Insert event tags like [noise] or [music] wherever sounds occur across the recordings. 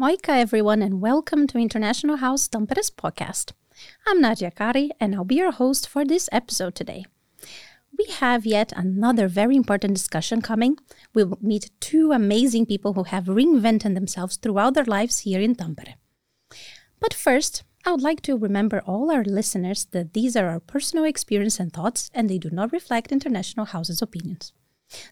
Moika, everyone, and welcome to International House Tampere's podcast. I'm Nadja Kari, and I'll be your host for this episode today. We have yet another very important discussion coming. We'll meet two amazing people who have reinvented themselves throughout their lives here in Tampere. But first, I would like to remember all our listeners that these are our personal experience and thoughts, and they do not reflect International House's opinions.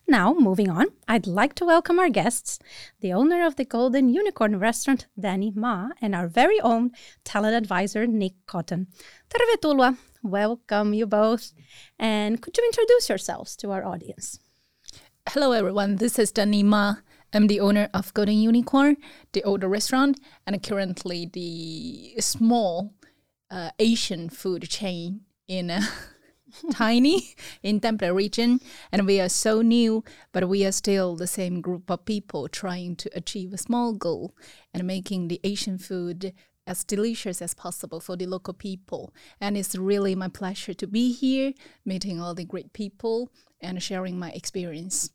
Now, moving on, I'd like to welcome our guests, the owner of the Golden Unicorn restaurant, Danni Ma, and our very own talent advisor, Nick Cotton. Tervetuloa. Welcome you both. And could you introduce yourselves to our audience? Hello, everyone. This is Danni Ma. I'm the owner of Golden Unicorn, the older restaurant, and currently the small uh, Asian food chain in uh, tiny in Tampere region. And we are so new, but we are still the same group of people trying to achieve a small goal and making the Asian food as delicious as possible for the local people. And it's really my pleasure to be here, meeting all the great people and sharing my experience.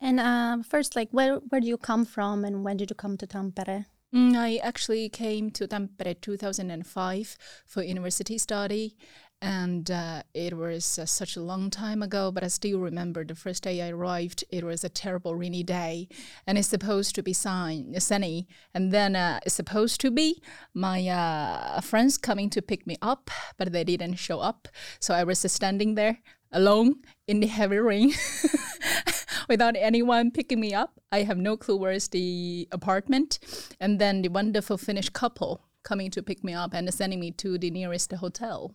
And uh, first, like, where where do you come from, and when did you come to Tampere? Mm, I actually came to Tampere 2005 for university study, and uh, it was uh, such a long time ago. But I still remember the first day I arrived. It was a terrible rainy day, and it's supposed to be sun- sunny, and then uh, it's supposed to be my uh, friends coming to pick me up, but they didn't show up. So I was standing there alone in the heavy rain. [laughs] without anyone picking me up. I have no clue where's the apartment. And then the wonderful Finnish couple coming to pick me up and sending me to the nearest hotel.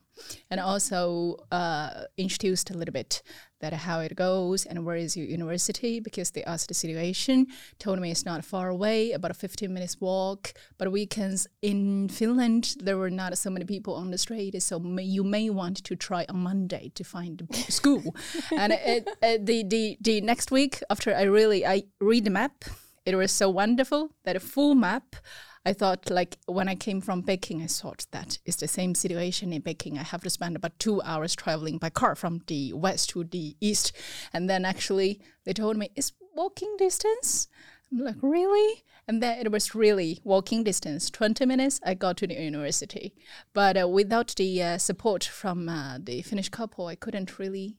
And also uh, introduced a little bit that how it goes and where is your university because they asked the situation told me it's not far away about a 15 minutes walk. But weekends in finland there were not so many people on the street so may, you may want to try on monday to find [laughs] school. And it, it, the, the, the next week after i really i read the map it was so wonderful that a full map I thought like when I came from Peking, I thought that it's the same situation in Peking. I have to spend about two hours traveling by car from the west to the east, and then actually they told me it's walking distance. I'm like really, and then it was really walking distance. Twenty minutes, I got to the university, but uh, without the uh, support from uh, the Finnish couple, I couldn't really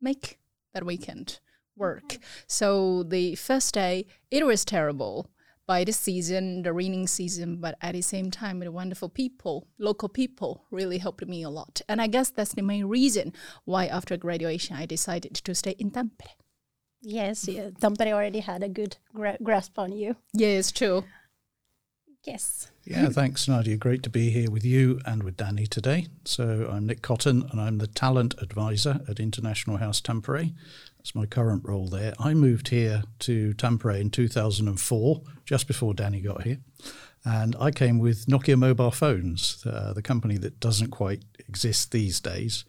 make that weekend work. Mm-hmm. So the first day, it was terrible by the season, the raining season, but at the same time, the wonderful people, local people, really helped me a lot. And I guess that's the main reason why after graduation I decided to stay in Tampere. Yes, yeah, Tampere already had a good gra- grasp on you. Yes, true. Yes. Yeah, thanks, Nadja. Great to be here with you and with Danni today. So, I'm Nick Cotton, and I'm the talent advisor at International House Tampere. That's my current role there. I moved here to Tampere in 2004, just before Danni got here. And I came with Nokia mobile phones, uh, the company that doesn't quite exist these days.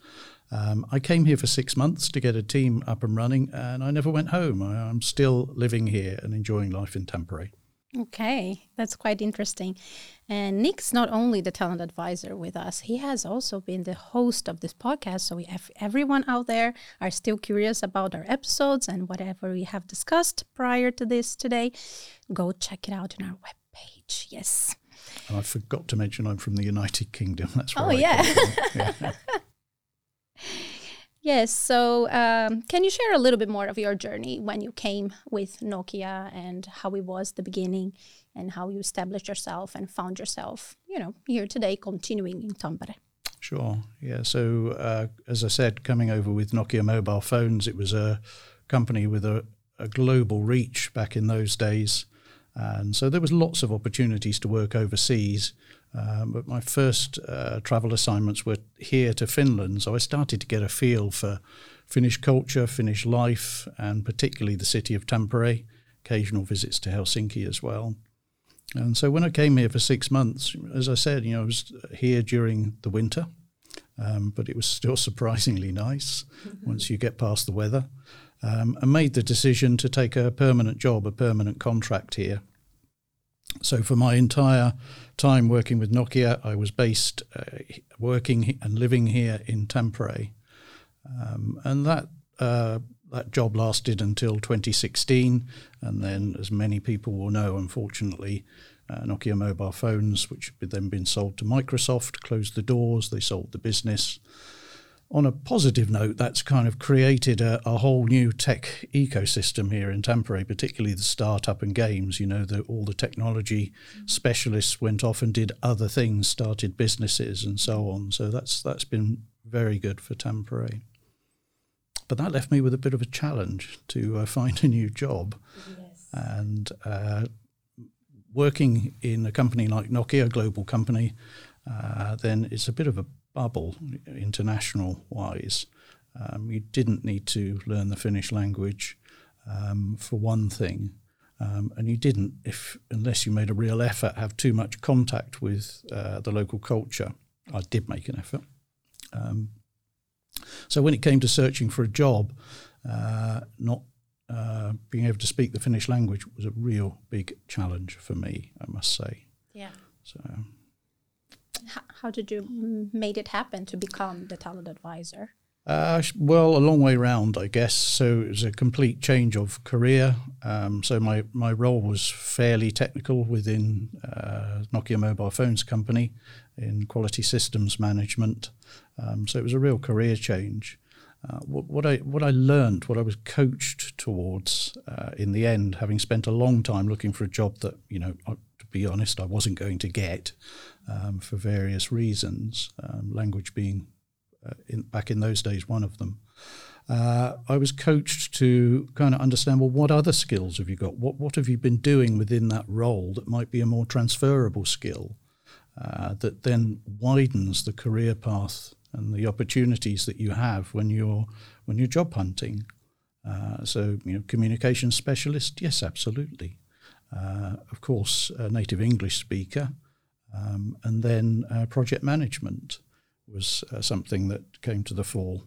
Um, I came here for six months to get a team up and running, and I never went home. I, I'm still living here and enjoying life in Tampere. Okay, that's quite interesting. And Nick's not only the talent advisor with us, he has also been the host of this podcast. So if everyone out there are still curious about our episodes and whatever we have discussed prior to this today, go check it out on our webpage. Yes. And I forgot to mention I'm from the United Kingdom. [laughs] That's oh, where oh, I yeah. [laughs] yeah. [laughs] Yes. So, um, can you share a little bit more of your journey when you came with Nokia and how it was the beginning and how you established yourself and found yourself, you know, here today, continuing in Tampere? Sure. Yeah. So, uh, as I said, coming over with Nokia mobile phones, it was a company with a, a global reach back in those days. And so there was lots of opportunities to work overseas. Um, but my first uh, travel assignments were here to Finland, so I started to get a feel for Finnish culture, Finnish life, and particularly the city of Tampere. Occasional visits to Helsinki as well. And so when I came here for six months, as I said, you know, I was here during the winter, um, but it was still [laughs] surprisingly nice [laughs] once you get past the weather. Um, and made the decision to take a permanent job, a permanent contract here. So for my entire time working with Nokia, I was based, uh, working and living here in Tampere. Um, and that uh, that job lasted until 2016, and then, as many people will know, unfortunately, uh, Nokia mobile phones, which had then been sold to Microsoft, closed the doors. They sold the business. On a positive note, that's kind of created a, a whole new tech ecosystem here in Tampere, particularly the startup and games. You know, the, all the technology specialists went off and did other things, started businesses and so on. So that's that's been very good for Tampere. But that left me with a bit of a challenge to uh, find a new job. Yes. And uh, working in a company like Nokia, a global company, uh, then it's a bit of a bubble international wise. Um, you didn't need to learn the Finnish language um, for one thing. Um, and you didn't, if unless you made a real effort, have too much contact with uh, the local culture. I did make an effort. Um, so when it came to searching for a job, uh, not uh, being able to speak the Finnish language was a real big challenge for me, I must say. Yeah. So. How did you made it happen to become the talent advisor? Uh, well, a long way round, I guess. So it was a complete change of career. Um, so my, my role was fairly technical within uh, Nokia Mobile Phones Company in quality systems management. Um, so it was a real career change. Uh, what, what, I what I learned, what I was coached towards uh, in the end, having spent a long time looking for a job that you know, be honest, I wasn't going to get um, for various reasons. Um, language being uh, in, back in those days one of them. Uh, I was coached to kind of understand well, what other skills have you got? What what have you been doing within that role that might be a more transferable skill uh, that then widens the career path and the opportunities that you have when you're when you're job hunting. Uh, so, you know, communication specialist, yes, absolutely. Uh, of course, a native English speaker, um, and then uh, project management was uh, something that came to the fore.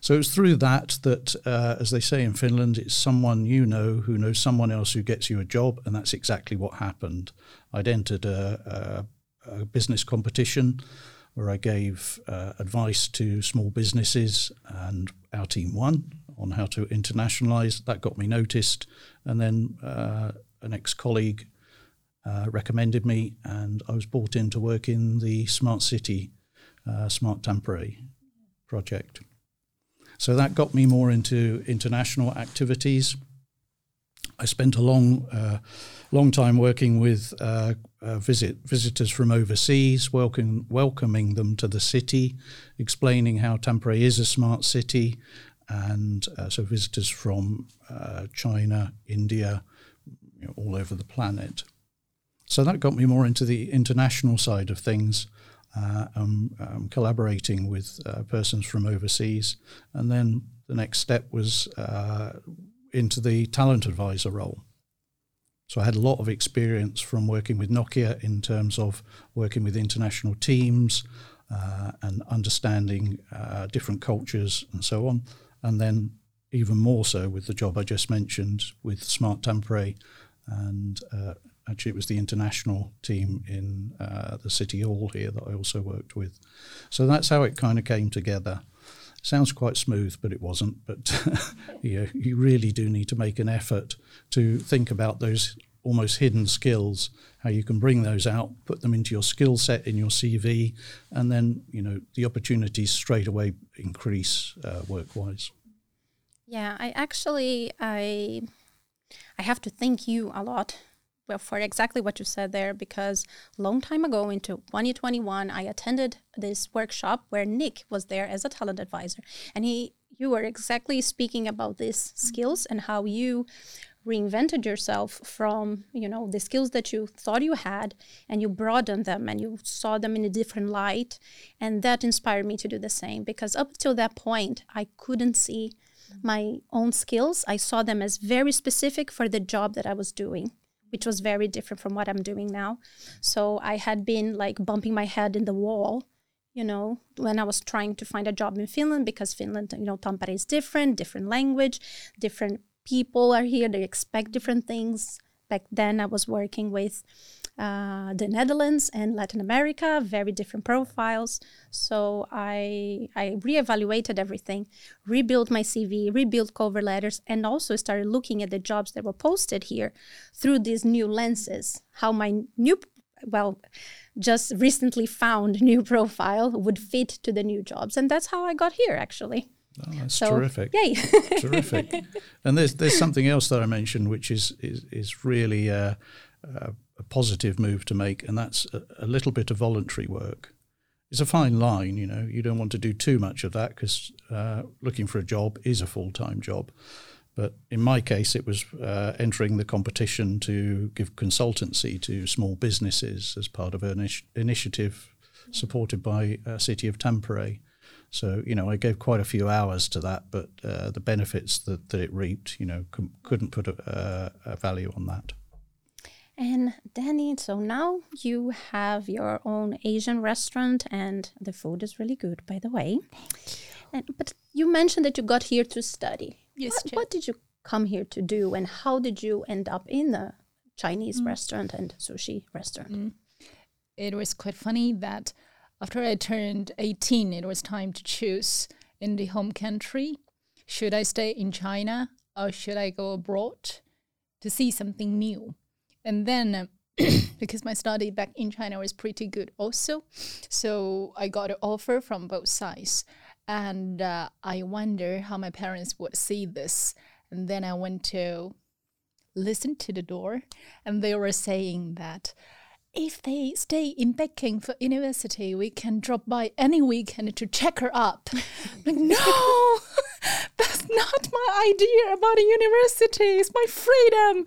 So it's through that that, uh, as they say in Finland, it's someone you know who knows someone else who gets you a job, and that's exactly what happened. I'd entered a, a, a business competition where I gave uh, advice to small businesses, and our team won on how to internationalize. That got me noticed, and then uh, an ex-colleague uh, recommended me, and I was brought in to work in the smart city, uh, smart Tampere project. So that got me more into international activities. I spent a long, uh, long time working with uh, uh, visit visitors from overseas, welcoming them to the city, explaining how Tampere is a smart city, and uh, so visitors from uh, China, India, you know, all over the planet. So that got me more into the international side of things. Uh, um, um, collaborating with uh, persons from overseas. And then the next step was uh, into the talent advisor role. So I had a lot of experience from working with Nokia in terms of working with international teams uh, and understanding uh, different cultures and so on. And then even more so with the job I just mentioned with Smart Tampere. And uh, actually, it was the international team in uh, the City Hall here that I also worked with. So that's how it kind of came together. Sounds quite smooth, but it wasn't. But [laughs] you, you really do need to make an effort to think about those almost hidden skills, how you can bring those out, put them into your skill set in your CV, and then you know the opportunities straight away increase uh, work-wise. Yeah, I actually I I have to thank you a lot well, for exactly what you said there because long time ago into 2021 i attended this workshop where nick was there as a talent advisor and he you were exactly speaking about these skills and how you reinvented yourself from you know the skills that you thought you had and you broadened them and you saw them in a different light and that inspired me to do the same because up till that point i couldn't see my own skills i saw them as very specific for the job that i was doing which was very different from what I'm doing now. So I had been like bumping my head in the wall, you know, when I was trying to find a job in Finland because Finland, you know, Tampere is different, different language, different people are here, they expect different things. Back then I was working with uh, the Netherlands and Latin America, very different profiles. So I I reevaluated everything, rebuilt my CV, rebuilt cover letters, and also started looking at the jobs that were posted here through these new lenses. How my new well just recently found new [laughs] profile would fit to the new jobs and that's how i got here actually Oh, that's so, terrific! Yay! [laughs] terrific. And there's there's something else that I mentioned, which is is, is really a, a, a positive move to make, and that's a, a, little bit of voluntary work. It's a fine line, you know. You don't want to do too much of that because uh, looking for a job is a full time job. But in my case, it was uh, entering the competition to give consultancy to small businesses as part of an initiative supported by uh, City of Tampere so, you know, I gave quite a few hours to that, but uh, the benefits that, that it reaped, you know, com- couldn't put a, a, value on that. And Danni, so now you have your own Asian restaurant, and the food is really good, by the way. And, but you mentioned that you got here to study. Yes. What, what did you come here to do, and how did you end up in the Chinese mm. restaurant and sushi restaurant? Mm. It was quite funny that after I turned 18, it was time to choose in the home country. Should I stay in China or should I go abroad to see something new? And then, [clears throat] because my study back in China was pretty good also, so I got an offer from both sides. And uh, I wonder how my parents would see this. And then I went to listen to the door, and they were saying that if they stay in Peking for university, we can drop by any weekend to check her up. [laughs] like, no, [laughs] that's not my idea about a university. It's my freedom.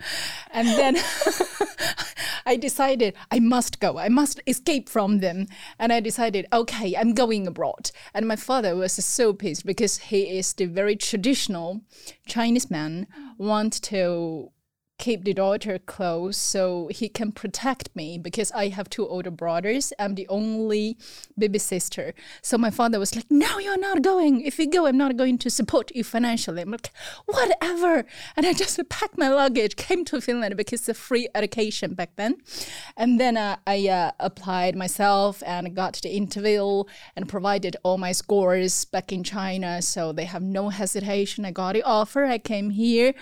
And then [laughs] I decided I must go. I must escape from them. And I decided, okay, I'm going abroad. And my father was so pissed because he is the very traditional Chinese man, want to keep the daughter close so he can protect me because I have two older brothers. I'm the only baby sister. So my father was like, No, you're not going. If you go, I'm not going to support you financially. I'm like, Whatever. And I just [laughs] packed my luggage, came to Finland because it's a free education back then. And then uh, I uh, applied myself and got the interview and provided all my scores back in China. So they have no hesitation. I got the offer. I came here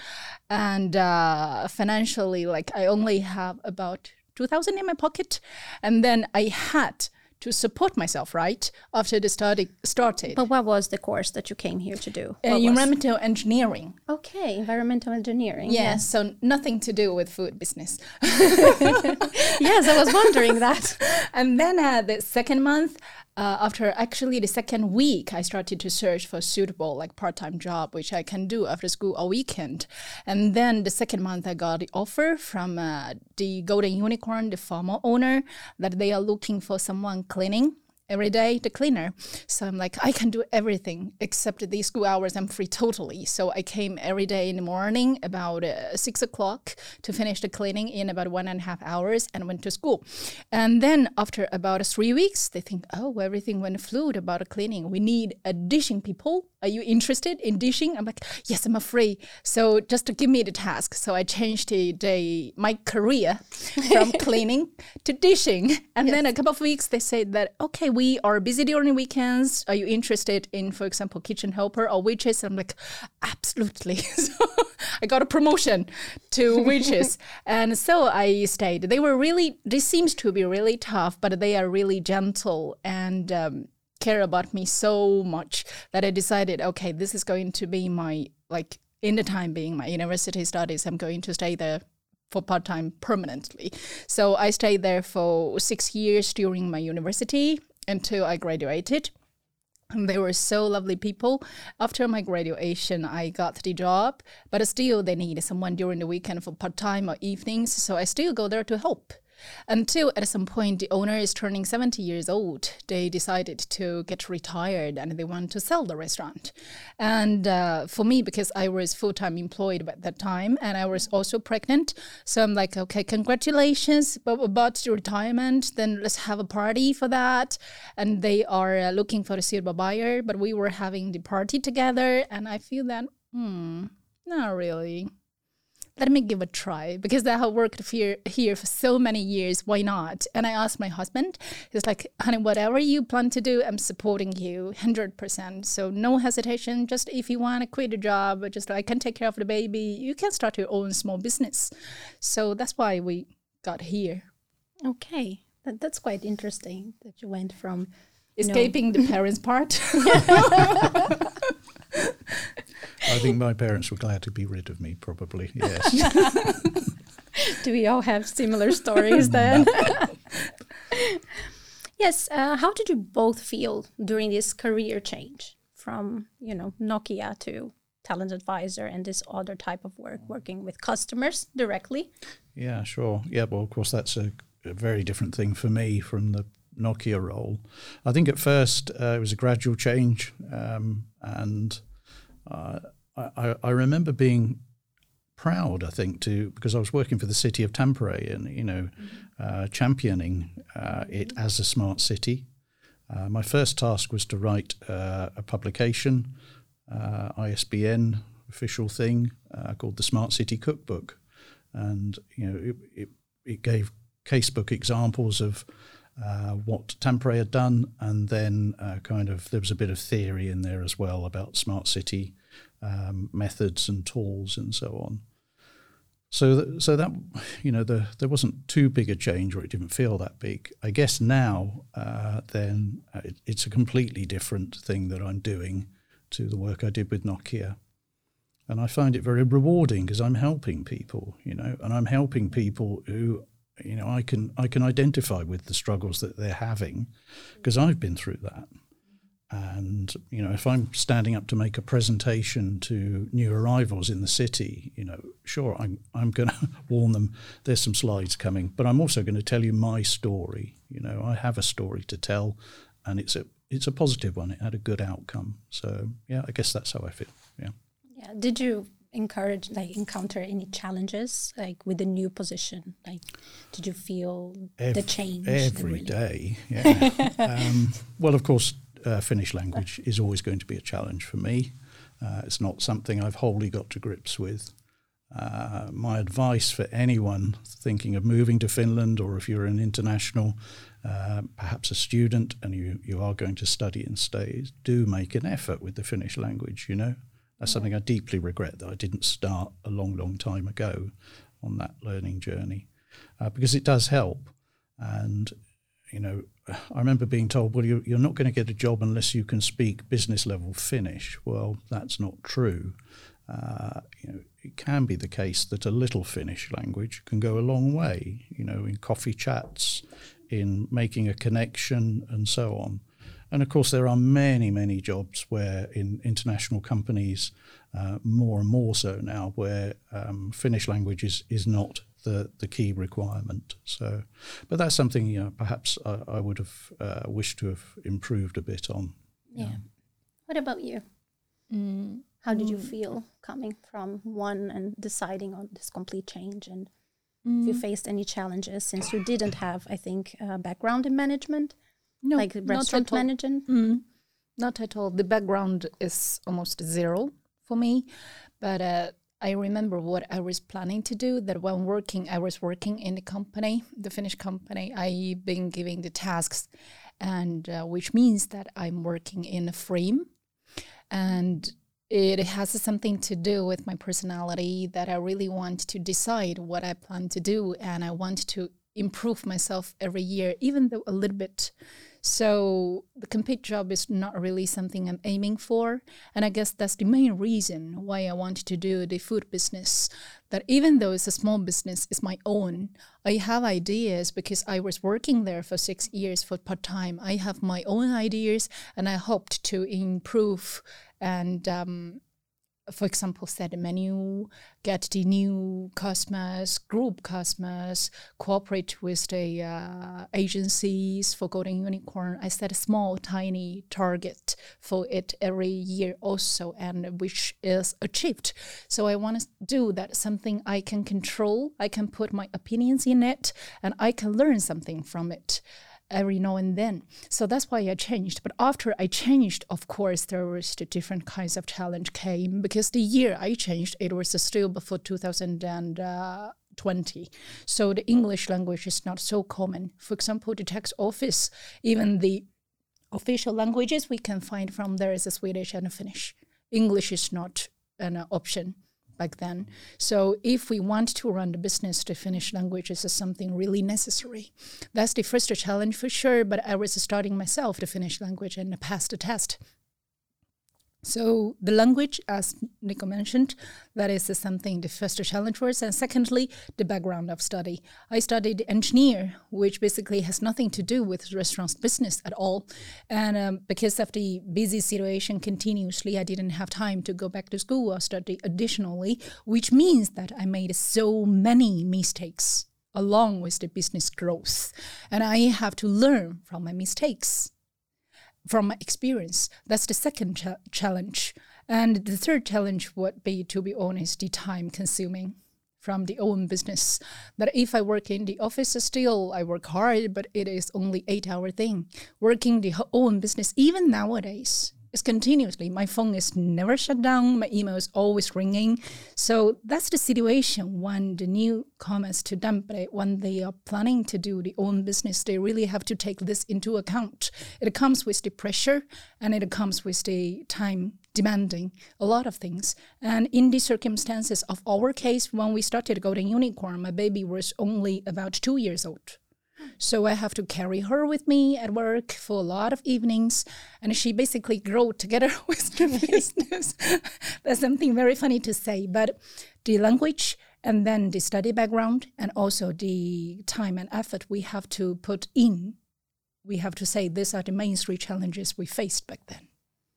and uh, financially like i only have about 2000 in my pocket. And then i had to support myself right after the study started. But what was the course that you came here to do? Uh, environmental engineering. Okay environmental engineering yes yeah, so nothing to do with food business. [laughs] Yes i was wondering that. [laughs] And then uh, the second month uh, after actually the second week, I started to search for suitable like part-time job, which I can do after school or weekend. And then the second month, I got the offer from uh, the Golden Unicorn, the former owner, that they are looking for someone cleaning every day the cleaner. So i'm like i can do everything except these school hours i'm free totally. So i came every day in the morning about uh, six o'clock to finish the cleaning in about one and a half hours and went to school. And then after about three weeks they think oh everything went fluid about the cleaning. We need a dishing people. Are you interested in dishing? I'm like yes i'm free. So just to give me the task. So i changed the, the my career [laughs] from cleaning to dishing. And yes. then a couple of weeks they said that okay we are busy during weekends. Are you interested in, for example, kitchen helper or waitress? I'm like, absolutely. [laughs] so I got a promotion to [laughs] waitress. and so I stayed. They were really, this seems to be really tough, but they are really gentle and um, care about me so much that I decided, okay, this is going to be my, like, in the time being my university studies, I'm going to stay there for part time permanently. So I stayed there for six years during my university until I graduated. And they were so lovely people. After my graduation, I got the job, but still they need someone during the weekend for part time or evenings. So I still go there to help. Until at some point the owner is turning 70 years old, they decided to get retired and they want to sell the restaurant. And uh, for me, because I was full time employed at that time and I was also pregnant, so I'm like, okay, congratulations about the retirement. Then let's have a party for that. And they are uh, looking for a suitable buyer, but we were having the party together, and I feel that, hmm, not really let me give a try because I have worked here, here for so many years. Why not? And I asked my husband, he's like, honey, whatever you plan to do, I'm supporting you 100%. So no hesitation. Just if you want to quit a job, just I can take care of the baby, you can start your own small business. So that's why we got here. Okay. That, that's quite interesting that you went from escaping the parents' part. [laughs] [laughs] I think my parents were glad to be rid of me, probably. Yes. [laughs] Do we all have similar stories [laughs] then? [laughs] yes. Uh, how did you both feel during this career change from, you know, Nokia to talent advisor and this other type of work, working with customers directly? Yeah, sure. Yeah, well, of course, that's a, a very different thing for me from the Nokia role. I think at first uh, it was a gradual change, um, and uh, I, I, remember being proud. I think to because I was working for the city of Tampere and you know uh, championing uh, it as a smart city. Uh, my first task was to write uh, a publication, ISBN official thing called the Smart City Cookbook, and you know it, it, it gave casebook examples of uh, what Tampere had done, and then uh, kind of there was a bit of theory in there as well about smart city um, methods and tools and so on. So, that, so that you know, the, there wasn't too big a change, or it didn't feel that big. I guess now, uh, then uh, it, it's a completely different thing that I'm doing to the work I did with Nokia, and I find it very rewarding because I'm helping people, you know, and I'm helping people who you know, I can I can identify with the struggles that they're having because I've been through that. And you know, if I'm standing up to make a presentation to new arrivals in the city, you know, sure, I'm I'm going [laughs] to warn them there's some slides coming, but I'm also going to tell you my story. You know, I have a story to tell, and it's a it's a positive one. It had a good outcome. So yeah, I guess that's how I feel. Yeah. Yeah. Did you encourage like encounter any challenges like with the new position? Like did you feel Every, the change every day yeah. [laughs] Um, well of course uh, finnish language is always going to be a challenge for me. Uh, it's not something i've wholly got to grips with. Uh, my advice for anyone thinking of moving to Finland, or if you're an international, uh, perhaps a student, and you, you are going to study and stay, do make an effort with the Finnish language. You know, that's something I deeply regret that I didn't start a long, long time ago on that learning journey uh, because it does help. And, you know, I remember being told, well, you're, you're not going to get a job unless you can speak business level Finnish. Well, that's not true. Uh, you know, it can be the case that a little Finnish language can go a long way, you know, in coffee chats, in making a connection, and so on. And of course, there are many, many jobs where in international companies, uh, more and more so now, where um, Finnish language is, is not the, the key requirement. So, but that's something you know, perhaps I, I would have uh, wished to have improved a bit on. Yeah. yeah. What about you? Mm. How did you mm. feel coming from one and deciding on this complete change? And mm. if you mm. faced any challenges since you didn't have, I think, a background in management? No, like restaurant managing? Mm, not at all. The background is almost zero for me, but uh, I remember what I was planning to do. That when working, I was working in the company, the Finnish company. I've been giving the tasks, and uh, which means that I'm working in a frame, and it has something to do with my personality that I really want to decide what I plan to do, and I want to improve myself every year, even though a little bit. So the complete job is not really something I'm aiming for. And I guess that's the main reason why I wanted to do the food business. That even though it's a small business, it's my own. I have ideas because I was working there for six years for part time. I have my own ideas and I hoped to improve and um, for example, set a menu, get the new customers, group customers, cooperate with the uh, agencies for Golden Unicorn. I set a small, tiny target for it every year also, and which is achieved. So I want to do that something I can control. I can put my opinions in it, and I can learn something from it. Every now and then. So that's why I changed. But after I changed, of course, there was the different kinds of challenge came because the year I changed, it was still before 2020. So the English language is not so common. For example, the tax office, even the official languages we can find from there is Swedish and Finnish. English is not an option back then. So if we want to run the business, the Finnish language is something really necessary. That's the first challenge for sure, but I was studying myself the Finnish language and passed the test. So the language, as Nico mentioned, that is something the first challenge us. And secondly, the background of study. I studied engineer, which basically has nothing to do with restaurants business at all. And um, because of the busy situation continuously, I didn't have time to go back to school or study additionally, which means that I made so many mistakes along with the business growth. And I have to learn from my mistakes from my experience. That's the second ch- challenge. And the third challenge would be, to be honest, the time consuming from the own business. That if I work in the office, still I work hard, but it is only eight hour thing. Working the own business, even nowadays, is continuously. My phone is never shut down. My email is always ringing. So that's the situation when the newcomers to Tampere, when they are planning to do their own business, they really have to take this into account. It comes with the pressure and it comes with the time demanding a lot of things. And in the circumstances of our case, when we started Golden Unicorn, my baby was only about two years old. So I have to carry her with me at work for a lot of evenings. And she basically grew together [laughs] with the [laughs] business. That's something very funny to say. But the language and then the study background and also the time and effort we have to put in, we have to say these are the main three challenges we faced back then.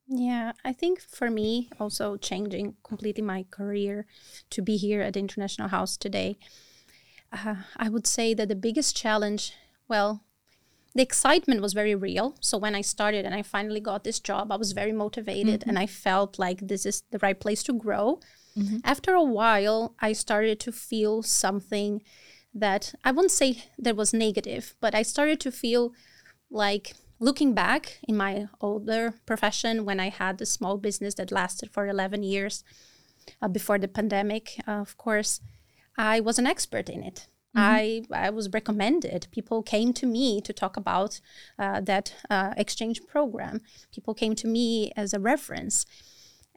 Yeah, I think for me, also changing completely my career to be here at the International House today, uh, I would say that the biggest challenge, well, the excitement was very real. So when I started and I finally got this job, I was very motivated mm-hmm. and I felt like this is the right place to grow. Mm-hmm. After a while, I started to feel something that I wouldn't say that was negative, but I started to feel like looking back in my older profession when I had a small business that lasted for 11 years uh, before the pandemic, uh, of course I was an expert in it. Mm-hmm. I, I was recommended. People came to me to talk about uh, that uh, exchange program. People came to me as a reference.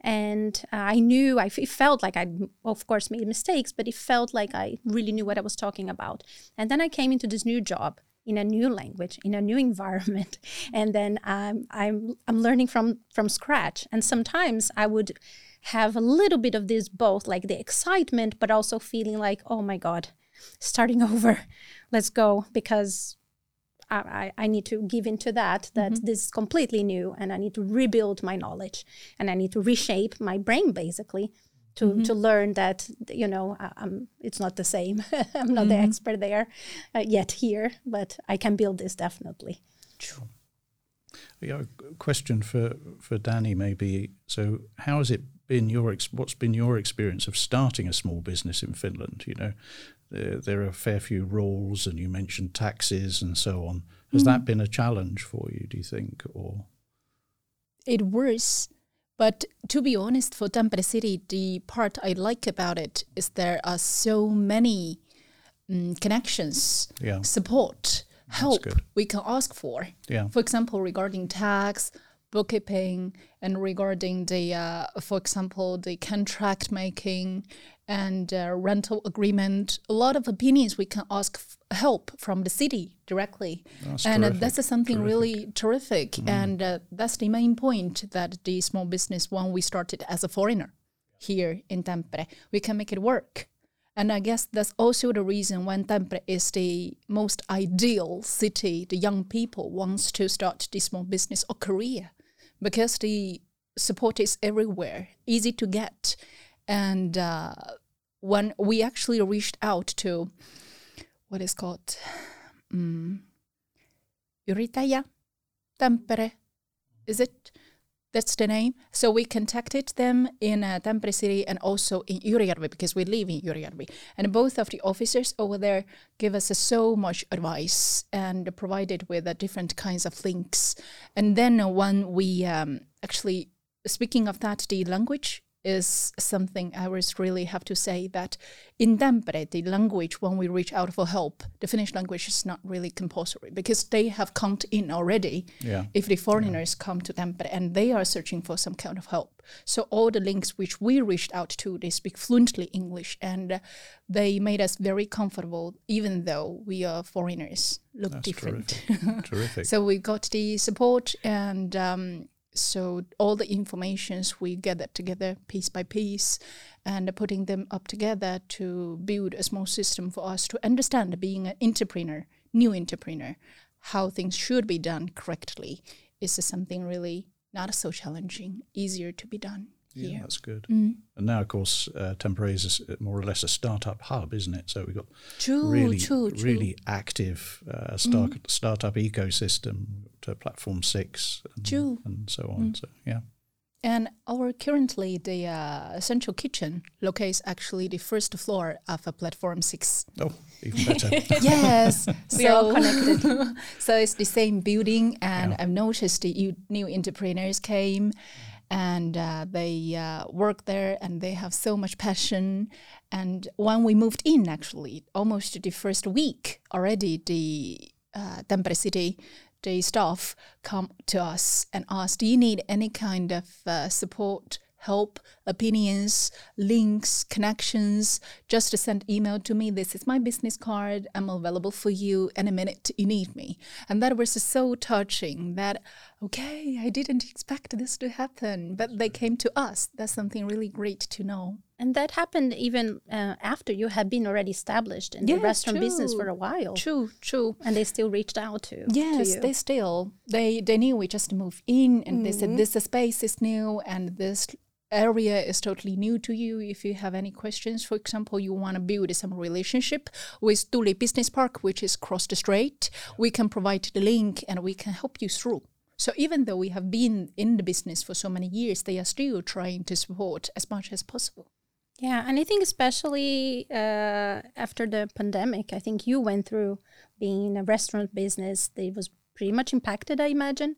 And uh, I knew, I f- it felt like I, of course, made mistakes, but it felt like I really knew what I was talking about. And then I came into this new job in a new language, in a new environment, [laughs] and then I'm I'm I'm learning from from scratch. And sometimes I would have a little bit of this both, like the excitement, but also feeling like, oh my God, starting [laughs] over, let's go, because I, I need to give into that, that mm-hmm. this is completely new and I need to rebuild my knowledge and I need to reshape my brain basically to, mm-hmm. to learn that, you know, I'm, it's not the same. [laughs] I'm not mm-hmm. the expert there uh, yet here, but I can build this definitely. Sure. Yeah, question for, for Danni maybe. So, how has it been your ex- what's been your experience of starting a small business in Finland? You know, there, there are a fair few rules, and you mentioned taxes and so on. Has mm. that been a challenge for you? Do you think, or it was? But to be honest, for Tampere City, the part I like about it is there are so many um, connections, yeah. support, help we can ask for. Yeah. For example, regarding tax, bookkeeping and regarding the, uh, for example, the contract making and uh, rental agreement, a lot of opinions we can ask f- help from the city directly. That's and uh, that's something terrific. really terrific. Mm. And uh, that's the main point that the small business, when we started as a foreigner here in Tampere, we can make it work. And I guess that's also the reason when Tampere is the most ideal city the young people wants to start the small business or career because the support is everywhere, easy to get. And uh, when we actually reached out to what is called um, Yrittäjä Tampere, is it? That's the name. So we contacted them in uh, Tampere City and also in Ylöjärvi because we live in Ylöjärvi. And both of the officers over there give us uh, so much advice and provided with uh, different kinds of links. And then when we um, actually, speaking of that, the language is something I was really have to say that in Tampere, the language, when we reach out for help, the Finnish language is not really compulsory because they have count in already Yeah. if the foreigners come to Tampere and they are searching for some kind of help. So all the links which we reached out to, they speak fluently English and they made us very comfortable even though we are foreigners, look That's different. terrific. terrific. [laughs] So we got the support and um, so all the informations we gathered together piece by piece and putting them up together to build a small system for us to understand being an entrepreneur, new entrepreneur, how things should be done correctly is something really not so challenging, easier to be done yeah, here. that's good. Mm. And now, of course, uh, Tampere is more or less a startup hub, isn't it? So we've got True, really, true, true. really active uh, start, startup ecosystem to Platform Six, and, and so on. So yeah, And our currently the uh, central kitchen locates actually the first floor of a platform six. oh, even better. [laughs] yes, [laughs] We are all connected. [laughs] so it's the same building, and Yeah. I've noticed the u- new entrepreneurs came, and uh, they uh, work there, and they have so much passion. And when we moved in, actually, almost the first week already, the uh, Tampere City. The staff come to us and ask, "Do you need any kind of uh, support, help, opinions, links, connections, just to send email to me. This is my business card. I'm available for you any minute you need me. And that was so touching that, okay, I didn't expect this to happen, but they came to us. That's something really great to know. And that happened even uh, after you had been already established in the restaurant business for a while. True, true. And they still reached out to, to Yes, you. they still they they knew we just moved in and they said this space is new and this area is totally new to you. If you have any questions, for example, you want to build some relationship with Tulli Business Park, which is across the street, we can provide the link and we can help you through. So even though we have been in the business for so many years, they are still trying to support as much as possible. Yeah, and I think especially uh, after the pandemic, I think you went through being in a restaurant business that was pretty much impacted, I imagine.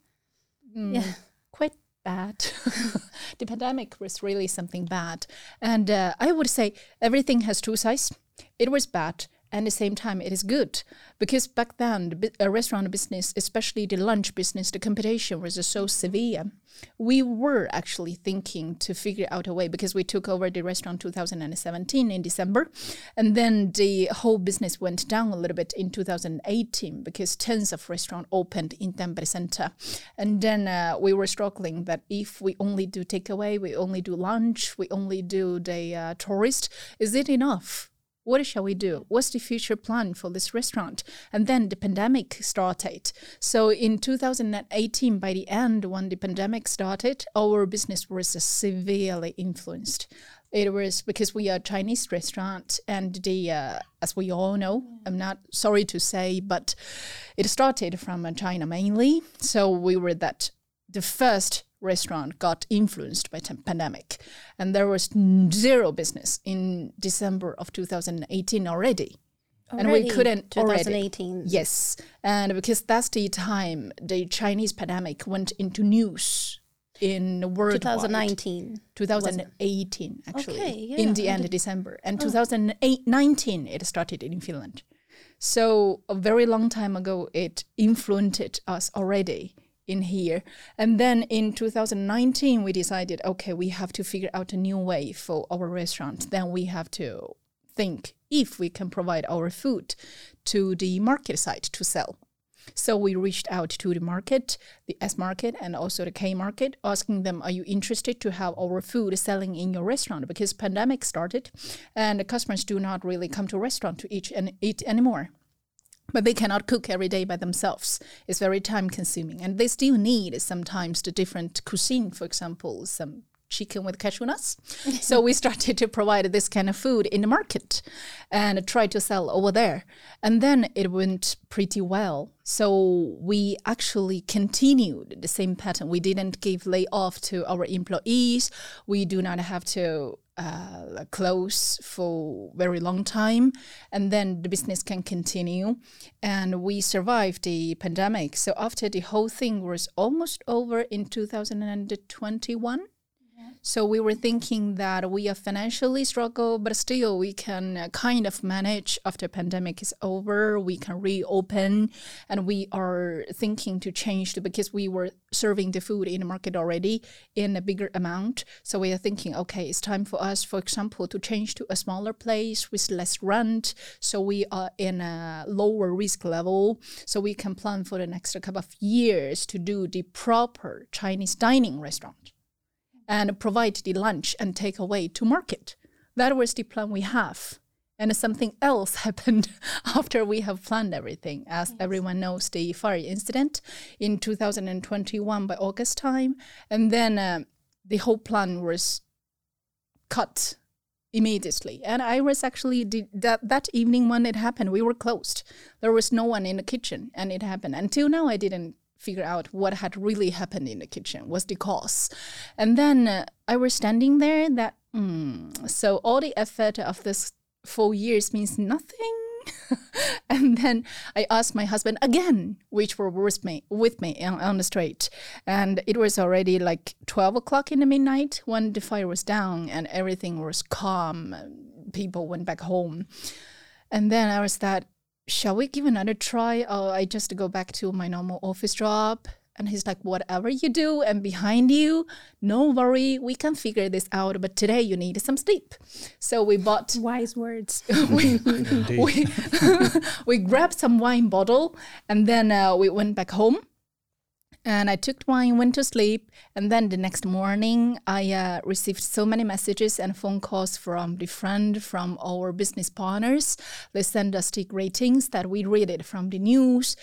Yeah. [laughs] quite bad. [laughs] the pandemic was really something bad. And uh, I would say everything has two sides. It was bad. And at the same time, it is good because back then, the restaurant business, especially the lunch business, the competition was so severe. We were actually thinking to figure out a way because we took over the restaurant 2017 in December, and then the whole business went down a little bit in 2018 because tons of restaurants opened in Tampere Center, and then uh, we were struggling that if we only do takeaway, we only do lunch, we only do the uh, tourist, is it enough? What shall we do? What's the future plan for this restaurant? And then the pandemic started. So in 2018, by the end, when the pandemic started, our business was severely influenced. It was because we are a Chinese restaurant, and the uh, as we all know, I'm not sorry to say, but it started from China mainly. So we were that the first restaurant got influenced by the pandemic. And there was zero business in december of 2018 already. And we couldn't already. 2018. yes. And because that's the time the chinese pandemic went into news in worldwide. 2019. 2018 actually. Okay, yeah, in the end of december. And 2019 it started in finland. So a very long time ago it influenced us already in here and then in 2019 we decided okay we have to figure out a new way for our restaurant then we have to think if we can provide our food to the market side to sell so we reached out to the market, the S market and also the K market, asking them, are you interested to have our food selling in your restaurant? Because pandemic started and the customers do not really come to restaurant to eat and eat anymore. But they cannot cook every day by themselves. It's very time consuming. And they still need sometimes the different cuisine, for example, some chicken with cashew nuts. [laughs] so we started to provide this kind of food in the market and try to sell over there. And then it went pretty well. So we actually continued the same pattern. We didn't give layoff to our employees. We do not have to uh, close for very long time and then the business can continue. And we survived the pandemic. So after the whole thing was almost over in 2021 so we were thinking that we are financially struggle, but still we can uh, kind of manage after pandemic is over. We can reopen, and we are thinking to change because we were serving the food in the market already in a bigger amount. So we are thinking, okay, it's time for us, for example, to change to a smaller place with less rent. So we are in a lower risk level. So we can plan for the next couple of years to do the proper Chinese dining restaurant and provide the lunch and take away to market. That was the plan we have. And something else [laughs] happened after we have planned everything. As yes. everyone knows, the fire incident in 2021 by August time. And then uh, the whole plan was cut immediately. And I was actually that that evening when it happened, we were closed. There was no one in the kitchen, and it happened. Until now, I didn't figure out what had really happened in the kitchen was the cause and then uh, i was standing there that mm, so all the effort of this four years means nothing. [laughs] And then I asked my husband again, which were with me with me on, on, the street, and it was already like twelve o'clock in the midnight when the fire was down and everything was calm. People went back home, and then I was that shall we give another try? Or I just go back to my normal office job. And he's like, whatever you do, and behind you, no worry, we can figure this out. But today you need some sleep. So we bought [laughs] wise words. [laughs] we, we, [laughs] we grabbed some wine bottle and then uh, we went back home and I took wine, went to sleep, and then the next morning I uh, received so many messages and phone calls from the friend, from our business partners. They send us the ratings that we read it from the news,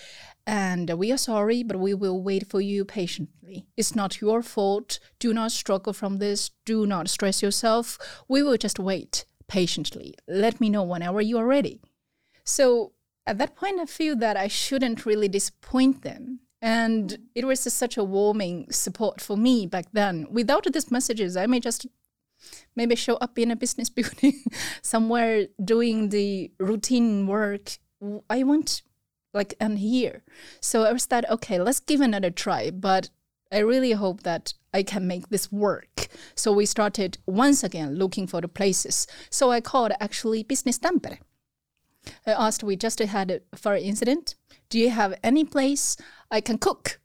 and we are sorry, but we will wait for you patiently. It's not your fault. Do not struggle from this. Do not stress yourself. We will just wait patiently. Let me know whenever you are ready. So at that point, I feel that I shouldn't really disappoint them and it was such a warming support for me back then. Without these messages, I may just maybe show up in a business [laughs] building somewhere doing the routine work. I want like and here. So I was that okay, let's give another try. But I really hope that I can make this work. So we started once again looking for the places. So I called actually Business Tampere. I asked, we just had a fire incident. Do you have any place I can cook?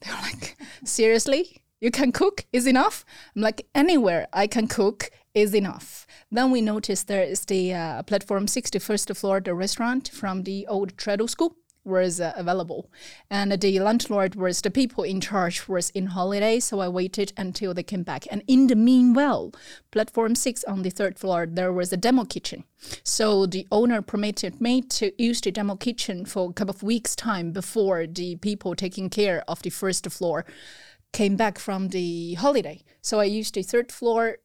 They were like, seriously? You can cook is enough? I'm like, anywhere I can cook is enough. Then we noticed there is the uh, platform 61st floor, the restaurant from the old Tredu School was uh, available. And the landlord was the people in charge was in holiday, so I waited until they came back. And in the meanwhile, platform six on the third floor, there was a demo kitchen. So the owner permitted me to use the demo kitchen for a couple of weeks' time before the people taking care of the first floor came back from the holiday. So I used the third floor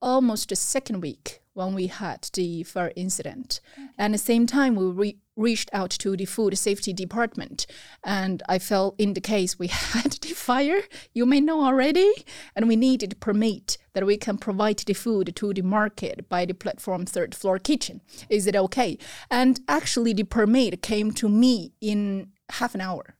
almost the second week when we had the fire incident. Okay. And at the same time, we re- reached out to the food safety department. And I felt in the case we [laughs] had the fire, you may know already, and we needed permit that we can provide the food to the market by the platform third floor kitchen. Is it okay? And actually, the permit came to me in half an hour.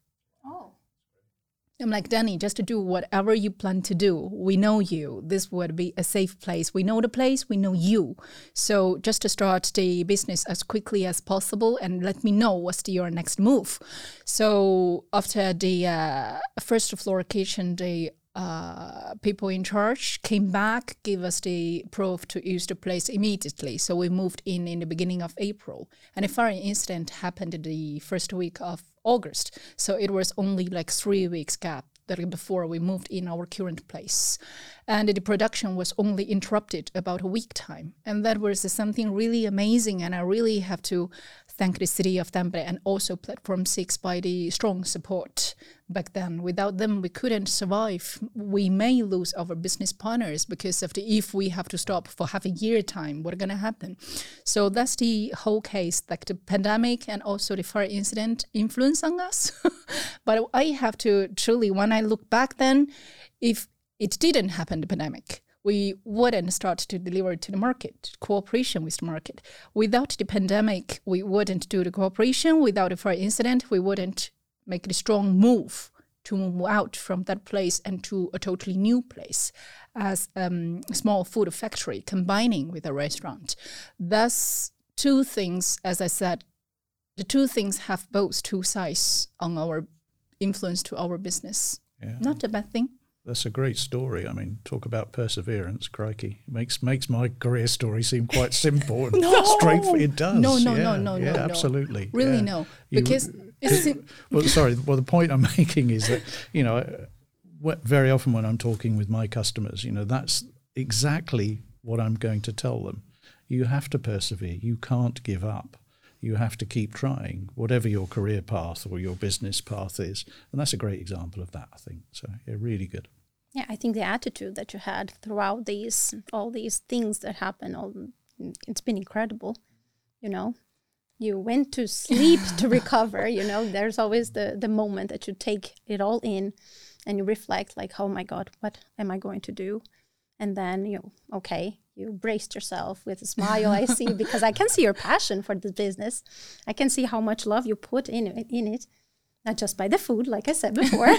I'm like, Danni, just to do whatever you plan to do. We know you. This would be a safe place. We know the place, we know you. So just to start the business as quickly as possible and let me know what's the, your next move. So after the uh, first floor kitchen, the uh, people in charge came back, gave us the proof to use the place immediately. So we moved in in the beginning of April, and a fire incident happened the first week of August. So it was only like three weeks gap that before we moved in our current place. And the production was only interrupted about a week time. And that was something really amazing. And I really have to thank the city of Tampere and also Platform 6 by the strong support back then. Without them, we couldn't survive. We may lose our business partners because of the if we have to stop for half a year time, what's going to happen? So that's the whole case, like the pandemic and also the fire incident influence on us. [laughs] but I have to truly, when I look back then, if it didn't happen, the pandemic, we wouldn't start to deliver to the market, cooperation with the market. Without the pandemic, we wouldn't do the cooperation. Without the fire incident, we wouldn't make the strong move to move out from that place and to a totally new place as um, a small food factory combining with a restaurant. Thus, two things, as I said, the two things have both two sides on our influence to our business. Yeah. Not a bad thing that's a great story. I mean, talk about perseverance, crikey. makes makes my career story seem quite simple and [laughs] no! straightforward. It does. No, no, yeah, no, no, yeah, no. absolutely. Really, yeah. no. Because you, it's [laughs] well, sorry. Well, the point I'm [laughs] making is that you know, very often when I'm talking with my customers, you know, that's exactly what I'm going to tell them. You have to persevere. You can't give up you have to keep trying, whatever your career path or your business path is. And that's a great example of that, I think. So, yeah, really good. Yeah, I think the attitude that you had throughout these all these things that happen, all it's been incredible. You know, you went to sleep to [laughs] recover. You know, there's always the the moment that you take it all in, and you reflect like, oh my God, what am I going to do? And then you know, okay, you braced yourself with a smile i see [laughs] because i can see your passion for the business i can see how much love you put in it, in it not just by the food like i said before [laughs]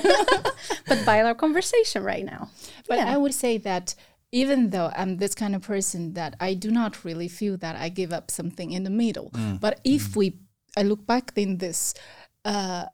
[laughs] but by our conversation right now but yeah. i would say that even though i'm this kind of person that i do not really feel that i give up something in the middle mm. but if mm. we i look back in this uh,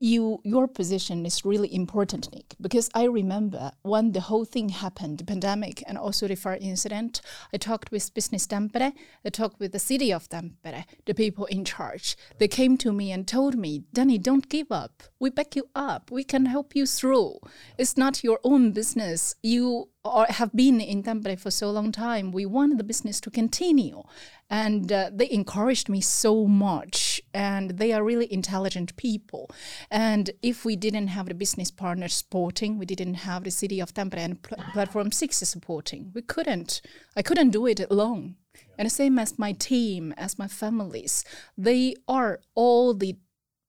you your position is really important nick because i remember when the whole thing happened the pandemic and also the fire incident i talked with business tampere i talked with the city of tampere the people in charge. They came to me and told me danni don't give up we back you up we can help you through it's not your own business you or have been in Tampere for so long time, we want the business to continue. And uh, they encouraged me so much. And they are really intelligent people. And if we didn't have the business partners supporting, we didn't have the city of Tampere and Pl- Platform 6 supporting, we couldn't. I couldn't do it alone. And the same as my team, as my families, they are all the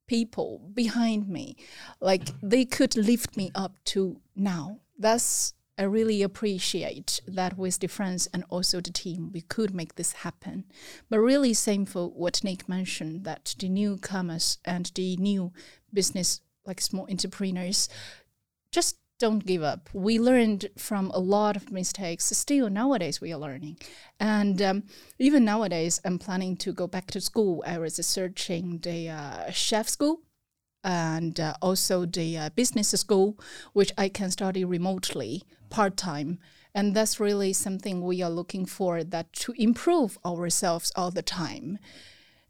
people behind me. Like they could lift me up to now. That's I really appreciate that with the friends and also the team, we could make this happen. But really, same for what Nick mentioned that the newcomers and the new business, like small entrepreneurs, just don't give up. We learned from a lot of mistakes. Still, nowadays we are learning, and um, even nowadays, I'm planning to go back to school. I was searching the uh, chef school and uh, also the uh, business school, which I can study remotely part time. And that's really something we are looking for that to improve ourselves all the time,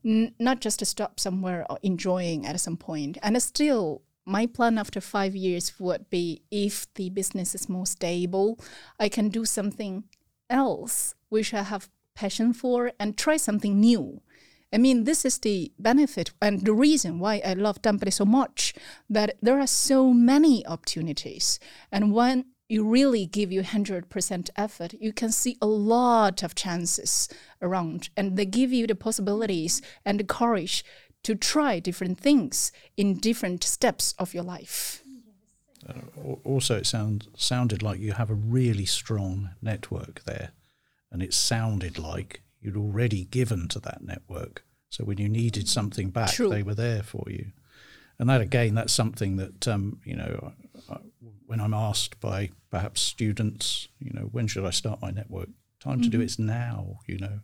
N- not just to stop somewhere or enjoying at some point. And still, my plan after five years would be if the business is more stable, I can do something else which I have passion for and try something new I mean, this is the benefit and the reason why I love Tampere so much that there are so many opportunities. And when you really give you 100% effort, you can see a lot of chances around, and they give you the possibilities and the courage to try different things in different steps of your life. Uh, also, it sound, sounded like you have a really strong network there, and it sounded like you'd already given to that network. So when you needed something back, True. they were there for you. And that again, that's something that um, you know, when I'm asked by perhaps students, you know, when should I start my network? Time mm-hmm. to do mm-hmm. it's now, you know,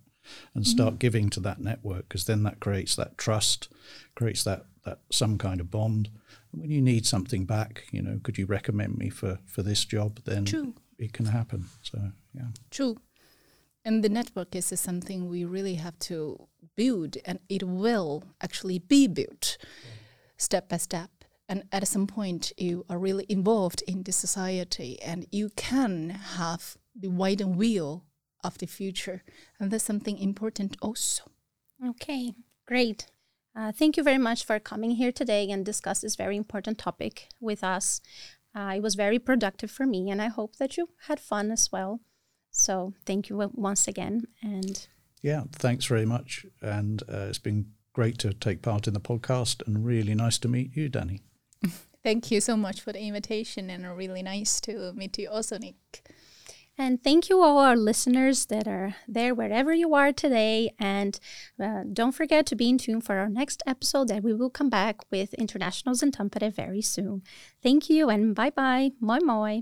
and start mm-hmm. giving to that network because then that creates that trust, creates that that some kind of bond. And when you need something back, you know, could you recommend me for for this job? Then True. it can happen. So yeah. True. And the network is something we really have to build, and it will actually be built step by step. And at some point, you are really involved in the society, and you can have the widened wheel of the future. And that's something important also. Okay, great. Uh, thank you very much for coming here today and discuss this very important topic with us. Uh, it was very productive for me, and I hope that you had fun as well. So thank you once again. And yeah, thanks very much. And uh, it's been great to take part in the podcast, and really nice to meet you, Danni. [laughs] Thank you so much for the invitation, and really nice to meet you also, Nick. And thank you all our listeners that are there wherever you are today. And uh, don't forget to be in tune for our next episode that we will come back with Internationals in Tampere very soon. Thank you and bye bye. Moi moi.